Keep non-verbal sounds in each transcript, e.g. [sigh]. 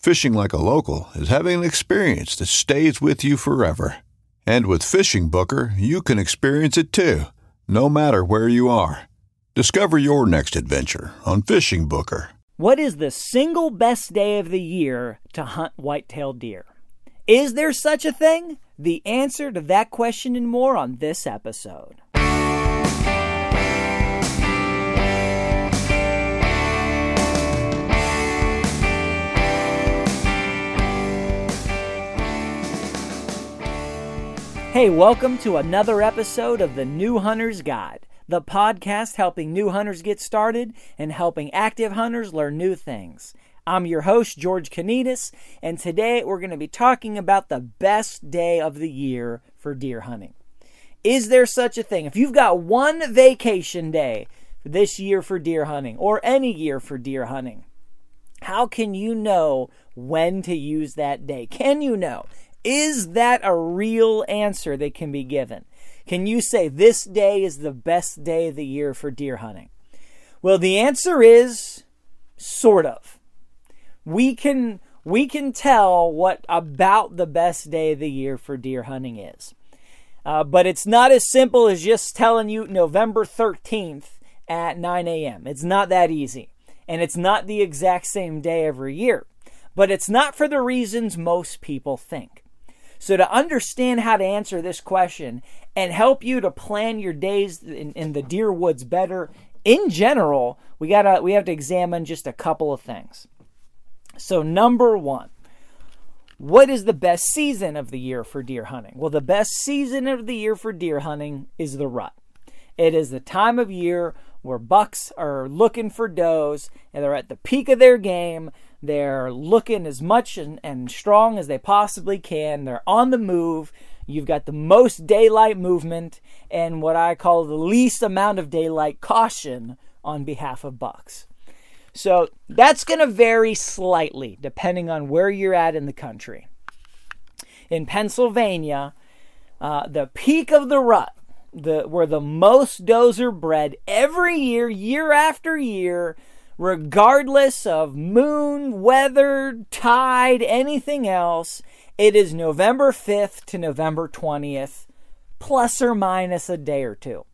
Fishing like a local is having an experience that stays with you forever. And with Fishing Booker, you can experience it too, no matter where you are. Discover your next adventure on Fishing Booker. What is the single best day of the year to hunt white-tailed deer? Is there such a thing? The answer to that question and more on this episode. Hey, welcome to another episode of the New Hunter's Guide, the podcast helping new hunters get started and helping active hunters learn new things. I'm your host, George Kanitas, and today we're going to be talking about the best day of the year for deer hunting. Is there such a thing? If you've got one vacation day this year for deer hunting, or any year for deer hunting, how can you know when to use that day? Can you know? Is that a real answer that can be given? Can you say this day is the best day of the year for deer hunting? Well, the answer is sort of. We can we can tell what about the best day of the year for deer hunting is. Uh, but it's not as simple as just telling you November 13th at 9 a.m. It's not that easy. And it's not the exact same day every year. But it's not for the reasons most people think. So, to understand how to answer this question and help you to plan your days in, in the deer woods better in general, we gotta we have to examine just a couple of things. So, number one, what is the best season of the year for deer hunting? Well, the best season of the year for deer hunting is the rut. It is the time of year where bucks are looking for does and they're at the peak of their game. They're looking as much and, and strong as they possibly can. They're on the move. You've got the most daylight movement and what I call the least amount of daylight caution on behalf of bucks. So that's going to vary slightly depending on where you're at in the country. In Pennsylvania, uh, the peak of the rut, the where the most does are bred every year, year after year, regardless of moon, weather, tide, anything else, it is November 5th to November 20th, plus or minus a day or two.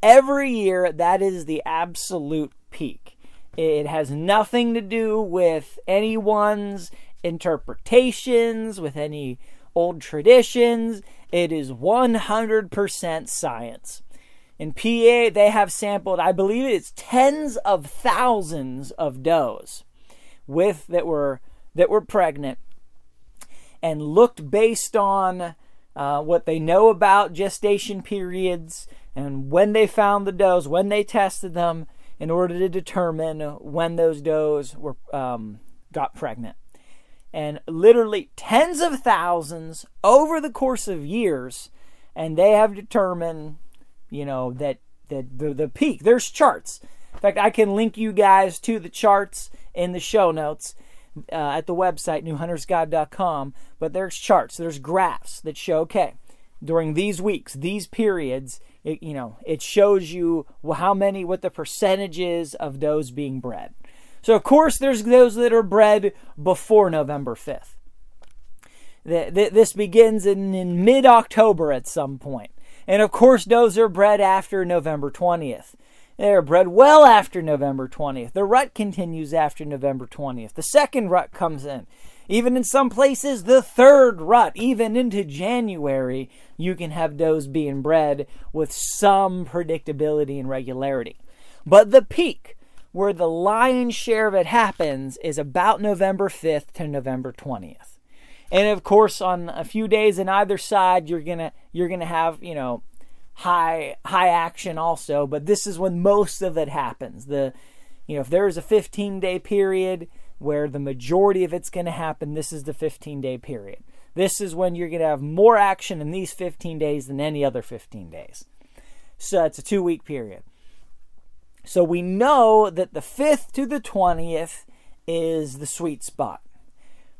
Every year, that is the absolute peak. It has nothing to do with anyone's interpretations, with any old traditions. It is 100% science. In PA, they have sampled, I believe it's tens of thousands of does with that were that were pregnant, and looked based on uh, what they know about gestation periods and when they found the does, when they tested them, in order to determine when those does were um, got pregnant. And literally tens of thousands over the course of years, and they have determined you know that that the the peak. There's charts. In fact, I can link you guys to the charts in the show notes uh, at the website newhuntersguide.com. But there's charts, there's graphs that show okay, during these weeks, these periods, it, you know, it shows you how many, what the percentages of does being bred. So, of course, there's those that are bred before November 5th. This begins in, in mid October at some point. And of course, does are bred after November 20th. They're bred well after November 20th. The rut continues after November 20th. The second rut comes in. Even in some places, the third rut, even into January, you can have does being bred with some predictability and regularity. But the peak, where the lion's share of it happens, is about November 5th to November 20th. And of course, on a few days in either side, you're gonna you're gonna have you know high high action also. But this is when most of it happens. The you know if there is a 15 day period where the majority of it's going to happen, this is the 15 day period. This is when you're going to have more action in these 15 days than any other 15 days. So it's a two week period. So we know that the 5th to the 20th is the sweet spot.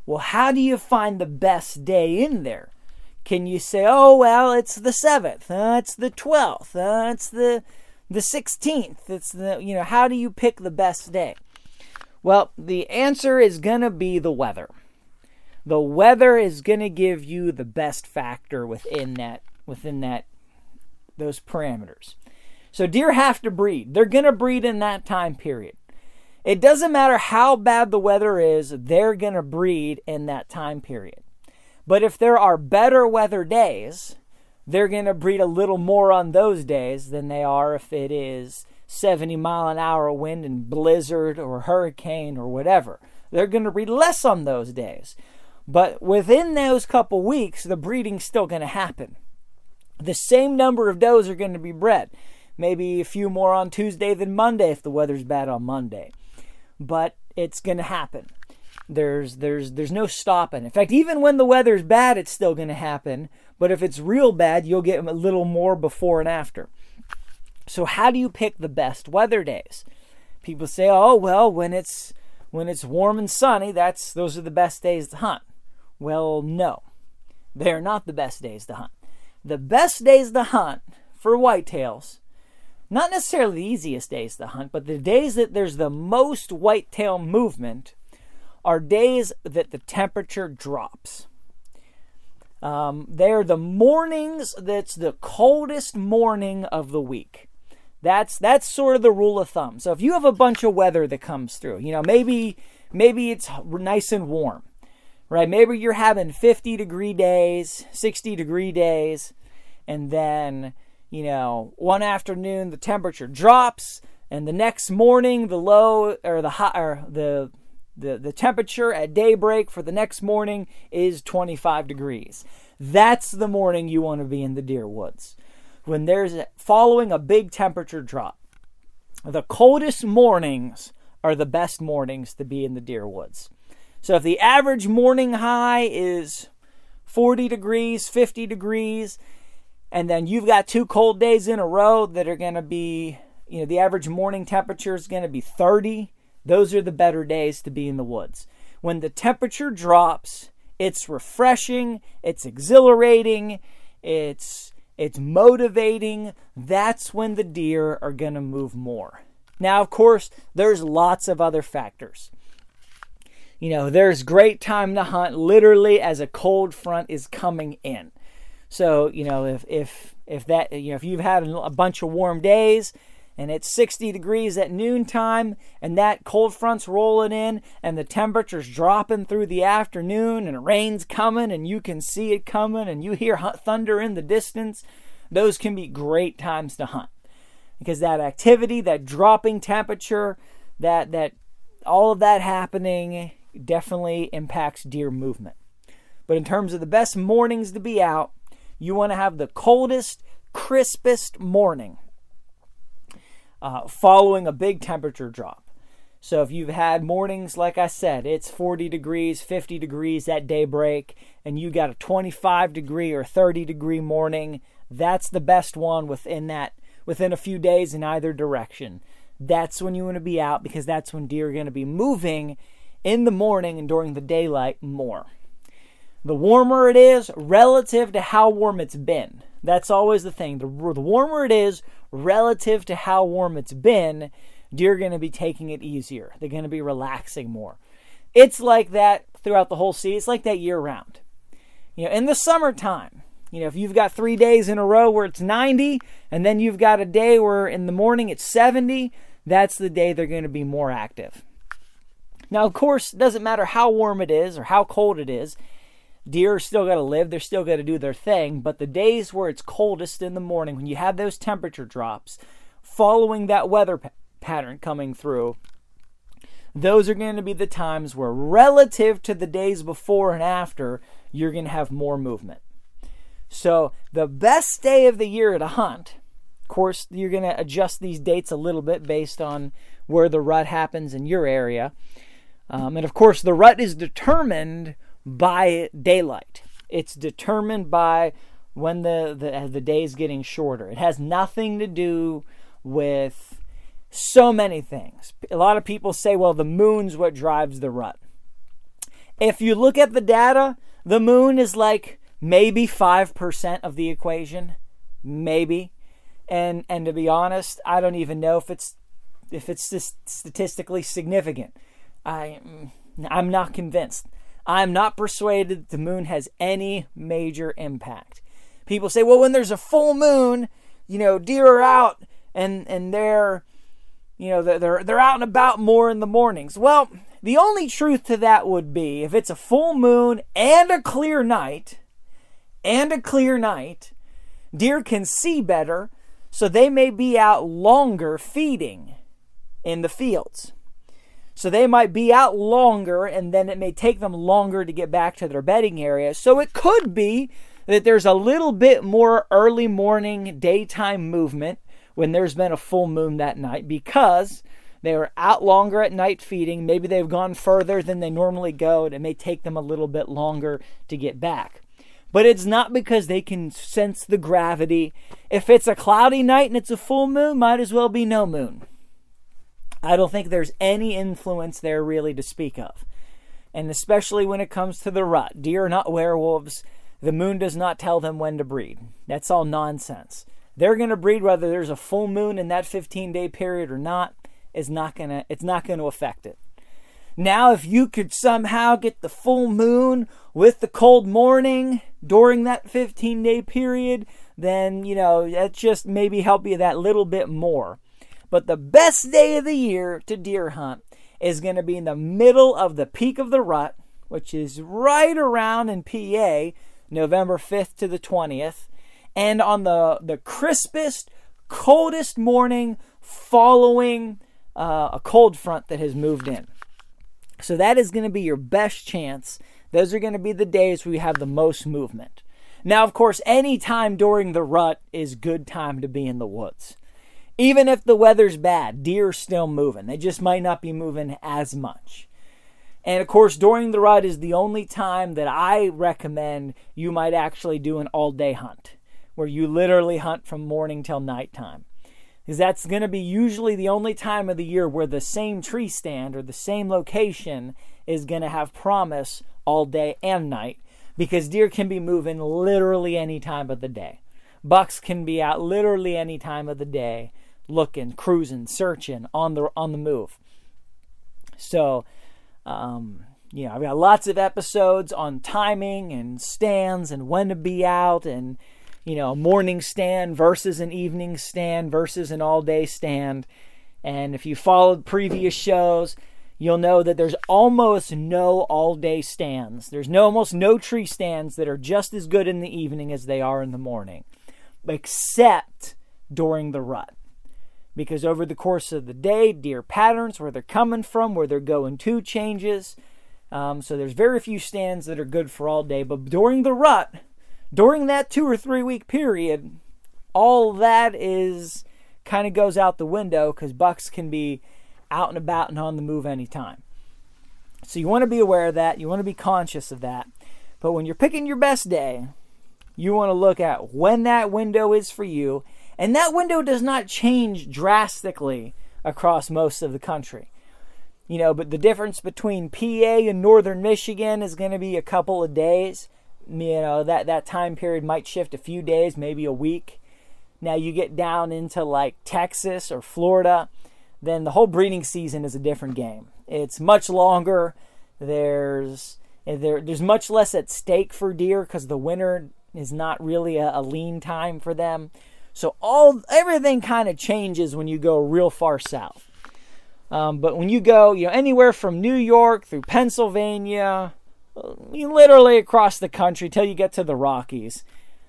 Well, how do you find the best day in there? Can you say, oh, well, it's the 7th, uh, it's the 12th, uh, it's the, the 16th, it's the, you know, how do you pick the best day? Well, the answer is going to be the weather. The weather is going to give you the best factor within that within that those parameters. So deer have to breed. They're going to breed in that time period. It doesn't matter how bad the weather is, they're going to breed in that time period. But if there are better weather days, they're going to breed a little more on those days than they are if it is 70 mile an hour wind and blizzard or hurricane or whatever. They're going to breed less on those days. But within those couple weeks, the breeding's still going to happen. The same number of does are going to be bred. Maybe a few more on Tuesday than Monday if the weather's bad on Monday. But it's going to happen. There's there's there's no stopping. In fact, even when the weather's bad, it's still going to happen. But if it's real bad, you'll get a little more before and after. So how do you pick the best weather days? People say, "Oh, well, when it's when it's warm and sunny, that's those are the best days to hunt." Well, no. They're not the best days to hunt. The best days to hunt for whitetails, not necessarily the easiest days to hunt, but the days that there's the most whitetail movement are days that the temperature drops. Um, they're the mornings that's the coldest morning of the week. That's that's sort of the rule of thumb. So if you have a bunch of weather that comes through, you know, maybe maybe it's nice and warm. Right? Maybe you're having 50 degree days, 60 degree days, and then, you know, one afternoon the temperature drops and the next morning the low or the high or the the, the temperature at daybreak for the next morning is 25 degrees. That's the morning you want to be in the deer woods when there's a, following a big temperature drop. The coldest mornings are the best mornings to be in the deer woods. So if the average morning high is 40 degrees, 50 degrees, and then you've got two cold days in a row that are going to be, you know, the average morning temperature is going to be 30, those are the better days to be in the woods. When the temperature drops, it's refreshing, it's exhilarating, it's it's motivating. That's when the deer are going to move more. Now, of course, there's lots of other factors. You know, there's great time to hunt literally as a cold front is coming in. So, you know, if if if that you know, if you've had a bunch of warm days and it's 60 degrees at noontime and that cold front's rolling in and the temperature's dropping through the afternoon and rain's coming and you can see it coming and you hear thunder in the distance those can be great times to hunt. Because that activity that dropping temperature that that all of that happening definitely impacts deer movement. But in terms of the best mornings to be out you want to have the coldest crispest morning uh, following a big temperature drop. So if you've had mornings, like I said, it's 40 degrees, 50 degrees at daybreak, and you got a 25 degree or 30 degree morning, that's the best one within that within a few days in either direction. That's when you want to be out because that's when deer are going to be moving in the morning and during the daylight more. The warmer it is relative to how warm it's been. That's always the thing. The, the warmer it is relative to how warm it's been, are going to be taking it easier. They're going to be relaxing more. It's like that throughout the whole season. It's like that year round. You know, in the summertime, you know, if you've got three days in a row where it's 90, and then you've got a day where in the morning it's 70, that's the day they're going to be more active. Now, of course, it doesn't matter how warm it is or how cold it is. Deer are still got to live, they're still got to do their thing, but the days where it's coldest in the morning, when you have those temperature drops, following that weather pa- pattern coming through, those are going to be the times where, relative to the days before and after, you're going to have more movement. So, the best day of the year to hunt, of course, you're going to adjust these dates a little bit based on where the rut happens in your area. Um, and of course, the rut is determined by daylight. It's determined by when the, the the day is getting shorter. It has nothing to do with so many things. A lot of people say, well, the moon's what drives the rut. If you look at the data, the moon is like maybe 5% of the equation, maybe. And and to be honest, I don't even know if it's if it's statistically significant. I I'm not convinced. I'm not persuaded that the moon has any major impact. People say, well, when there's a full moon, you know, deer are out and and they're you know they're they're out and about more in the mornings. Well, the only truth to that would be if it's a full moon and a clear night, and a clear night, deer can see better, so they may be out longer feeding in the fields. So they might be out longer, and then it may take them longer to get back to their bedding area. So it could be that there's a little bit more early morning daytime movement when there's been a full moon that night because they were out longer at night feeding. Maybe they've gone further than they normally go, and it may take them a little bit longer to get back. But it's not because they can sense the gravity. If it's a cloudy night and it's a full moon, might as well be no moon. I don't think there's any influence there really to speak of. And especially when it comes to the rut. Deer are not werewolves. The moon does not tell them when to breed. That's all nonsense. They're going to breed whether there's a full moon in that 15-day period or not. Is not going to it's not going to affect it. Now if you could somehow get the full moon with the cold morning during that 15-day period, then you know, that just maybe help you that little bit more. But the best day of the year to deer hunt is going to be in the middle of the peak of the rut, which is right around in PA, November 5th to the 20th, and on the, the crispest, coldest morning following uh, a cold front that has moved in. So that is going to be your best chance. Those are going to be the days where you have the most movement. Now, of course, any time during the rut is good time to be in the woods. Even if the weather's bad, deer are still moving. They just might not be moving as much. And of course, during the rut is the only time that I recommend you might actually do an all day hunt, where you literally hunt from morning till nighttime. Because that's going to be usually the only time of the year where the same tree stand or the same location is going to have promise all day and night. Because deer can be moving literally any time of the day. Bucks can be out literally any time of the day looking, cruising, searching on the on the move. So, um, you know, I've got lots of episodes on timing and stands and when to be out and you know, morning stand versus an evening stand versus an all-day stand. And if you followed previous shows, you'll know that there's almost no all-day stands. There's no almost no tree stands that are just as good in the evening as they are in the morning, except during the rut because over the course of the day, deer patterns, where they're coming from, where they're going to changes. Um, so there's very few stands that are good for all day. But during the rut, during that two or three week period, all that is kind of goes out the window because bucks can be out and about and on the move anytime. So you want to be aware of that. You want to be conscious of that. But when you're picking your best day, you want to look at when that window is for you and that window does not change drastically across most of the country. You know, but the difference between PA and northern Michigan is going to be a couple of days. you know that that time period might shift a few days, maybe a week. Now you get down into like Texas or Florida, then the whole breeding season is a different game. It's much longer. There's there, there's much less at stake for deer because the winter is not really a, a lean time for them. So all everything kind of changes when you go real far south. Um, but when you go, you know, anywhere from New York through Pennsylvania, uh, literally across the country till you get to the Rockies,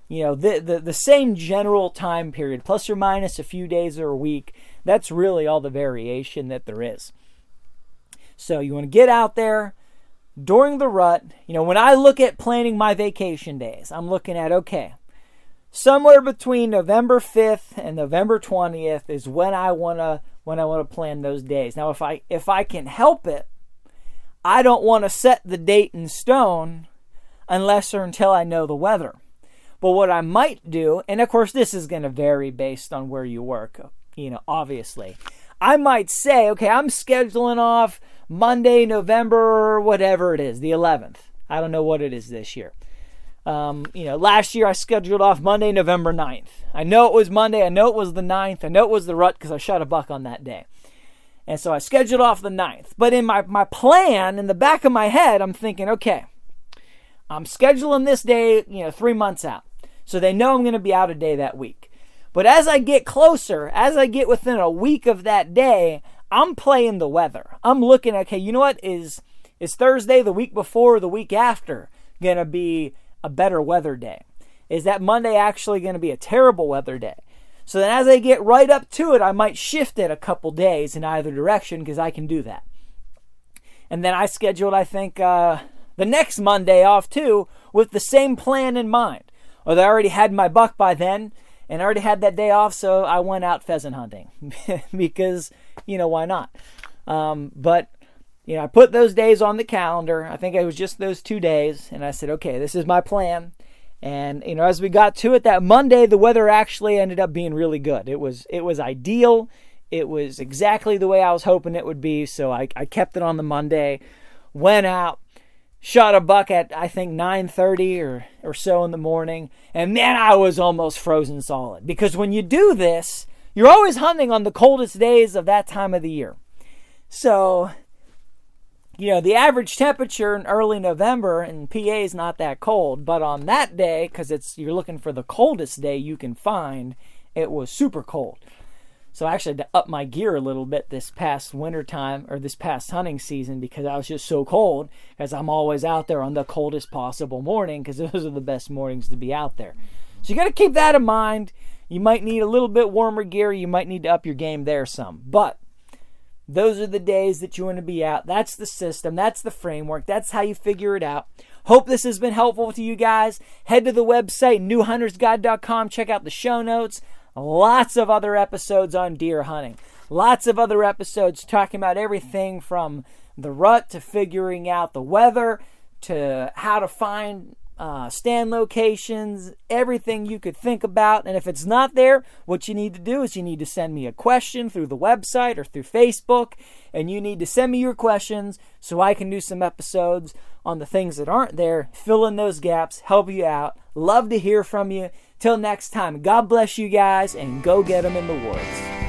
you know, the, the the same general time period, plus or minus a few days or a week. That's really all the variation that there is. So you want to get out there during the rut. You know, when I look at planning my vacation days, I'm looking at okay, somewhere between November 5th and November 20th is when I want to when I want to plan those days. Now if I if I can help it, I don't want to set the date in stone unless or until I know the weather. But what I might do, and of course this is going to vary based on where you work, you know, obviously. I might say, okay, I'm scheduling off Monday, November, whatever it is, the 11th. I don't know what it is this year. Um, you know, last year I scheduled off Monday, November 9th. I know it was Monday. I know it was the 9th. I know it was the rut because I shot a buck on that day. And so I scheduled off the 9th. But in my, my plan, in the back of my head, I'm thinking, okay, I'm scheduling this day, you know, three months out. So they know I'm going to be out a day that week. But as I get closer, as I get within a week of that day, I'm playing the weather. I'm looking, okay, you know what? Is is Thursday the week before or the week after going to be a better weather day? Is that Monday actually going to be a terrible weather day? So then as I get right up to it, I might shift it a couple days in either direction because I can do that. And then I scheduled, I think, uh, the next Monday off too with the same plan in mind. Or I already had my buck by then and I already had that day off, so I went out pheasant hunting [laughs] because, you know, why not? Um, but you know, I put those days on the calendar. I think it was just those two days, and I said, okay, this is my plan. And you know, as we got to it that Monday, the weather actually ended up being really good. It was it was ideal. It was exactly the way I was hoping it would be. So I, I kept it on the Monday, went out, shot a buck at I think 9:30 or or so in the morning, and man, I was almost frozen solid because when you do this, you're always hunting on the coldest days of that time of the year. So you know, the average temperature in early November in PA is not that cold, but on that day, because it's you're looking for the coldest day you can find, it was super cold. So I actually had to up my gear a little bit this past winter time or this past hunting season because I was just so cold. As I'm always out there on the coldest possible morning because [laughs] those are the best mornings to be out there. So you got to keep that in mind. You might need a little bit warmer gear. You might need to up your game there some, but those are the days that you want to be out. That's the system. That's the framework. That's how you figure it out. Hope this has been helpful to you guys. Head to the website, newhuntersguide.com. Check out the show notes. Lots of other episodes on deer hunting. Lots of other episodes talking about everything from the rut to figuring out the weather to how to find uh, stand locations, everything you could think about. And if it's not there, what you need to do is you need to send me a question through the website or through Facebook. And you need to send me your questions so I can do some episodes on the things that aren't there, fill in those gaps, help you out. Love to hear from you. Till next time, God bless you guys and go get them in the woods.